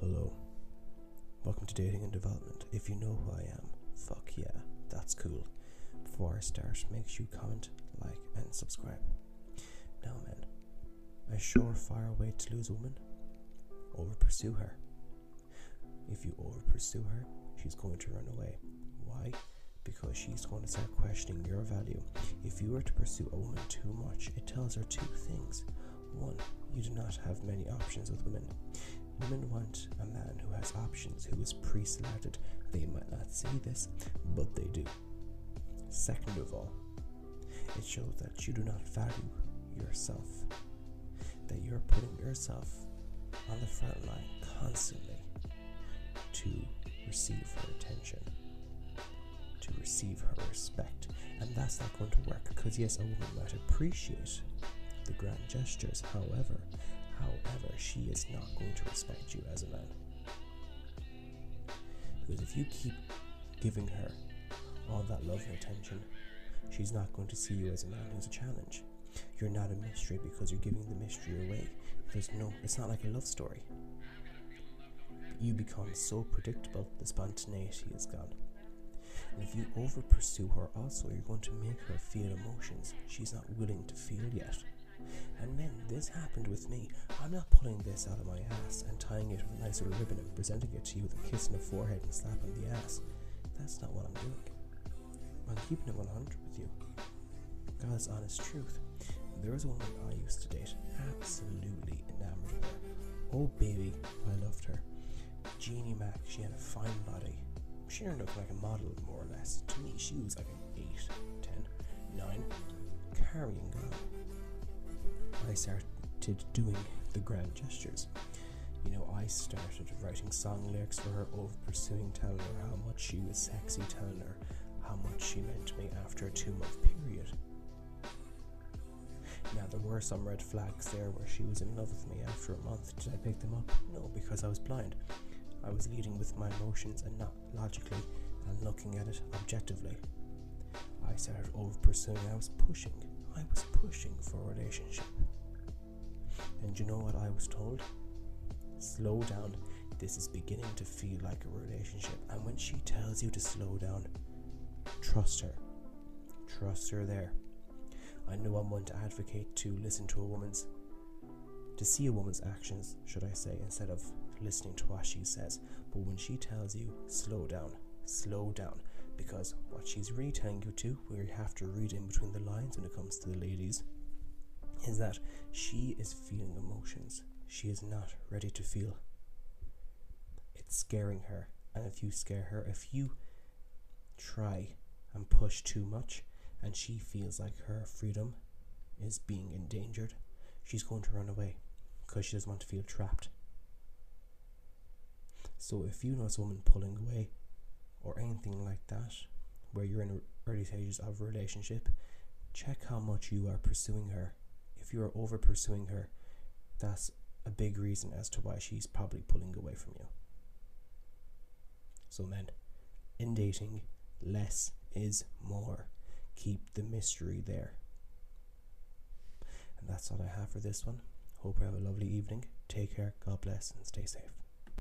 Hello. Welcome to Dating and Development. If you know who I am, fuck yeah, that's cool. Before I start, make sure you comment, like, and subscribe. Now, men, a surefire way to lose a woman? Over pursue her. If you over pursue her, she's going to run away. Why? Because she's going to start questioning your value. If you were to pursue a woman too much, it tells her two things. One, you do not have many options with women. Women want a man who has options, who is pre selected. They might not say this, but they do. Second of all, it shows that you do not value yourself, that you're putting yourself on the front line constantly to receive her attention, to receive her respect. And that's not going to work because, yes, a woman might appreciate the grand gestures, however, However, she is not going to respect you as a man. Because if you keep giving her all that love and attention, she's not going to see you as a man who's a challenge. You're not a mystery because you're giving the mystery away. There's no, it's not like a love story. You become so predictable, the spontaneity is gone. And if you over pursue her, also, you're going to make her feel emotions she's not willing to feel yet. And men, this happened with me. I'm not pulling this out of my ass and tying it with a nice little ribbon and presenting it to you with a kiss on the forehead and slap on the ass. That's not what I'm doing. I'm keeping it 100 with you. God's honest truth. There was a woman I used to date, absolutely enamored of her. Oh baby, I loved her. Jeannie Mac, she had a fine body. She out like a model, more or less. To me, she was like an 8, 10, 9, carrying God. I started doing the grand gestures. You know, I started writing song lyrics for her, over pursuing, telling her how much she was sexy, telling her how much she meant to me after a two month period. Now, there were some red flags there where she was in love with me after a month. Did I pick them up? No, because I was blind. I was leading with my emotions and not logically and looking at it objectively. I started over pursuing, I was pushing. I was pushing for a relationship. And you know what I was told? Slow down. This is beginning to feel like a relationship. And when she tells you to slow down, trust her. Trust her there. I know I'm one to advocate to listen to a woman's, to see a woman's actions, should I say, instead of listening to what she says. But when she tells you, slow down, slow down, because what she's really telling you to, you have to read in between the lines when it comes to the ladies, is that she is feeling emotions she is not ready to feel. It's scaring her, and if you scare her, if you try and push too much, and she feels like her freedom is being endangered, she's going to run away because she doesn't want to feel trapped. So if you notice a woman pulling away or anything like that, where you're in early stages of a relationship, check how much you are pursuing her if you are over pursuing her, that's a big reason as to why she's probably pulling away from you. So, men, in dating, less is more. Keep the mystery there. And that's all I have for this one. Hope you have a lovely evening. Take care, God bless, and stay safe.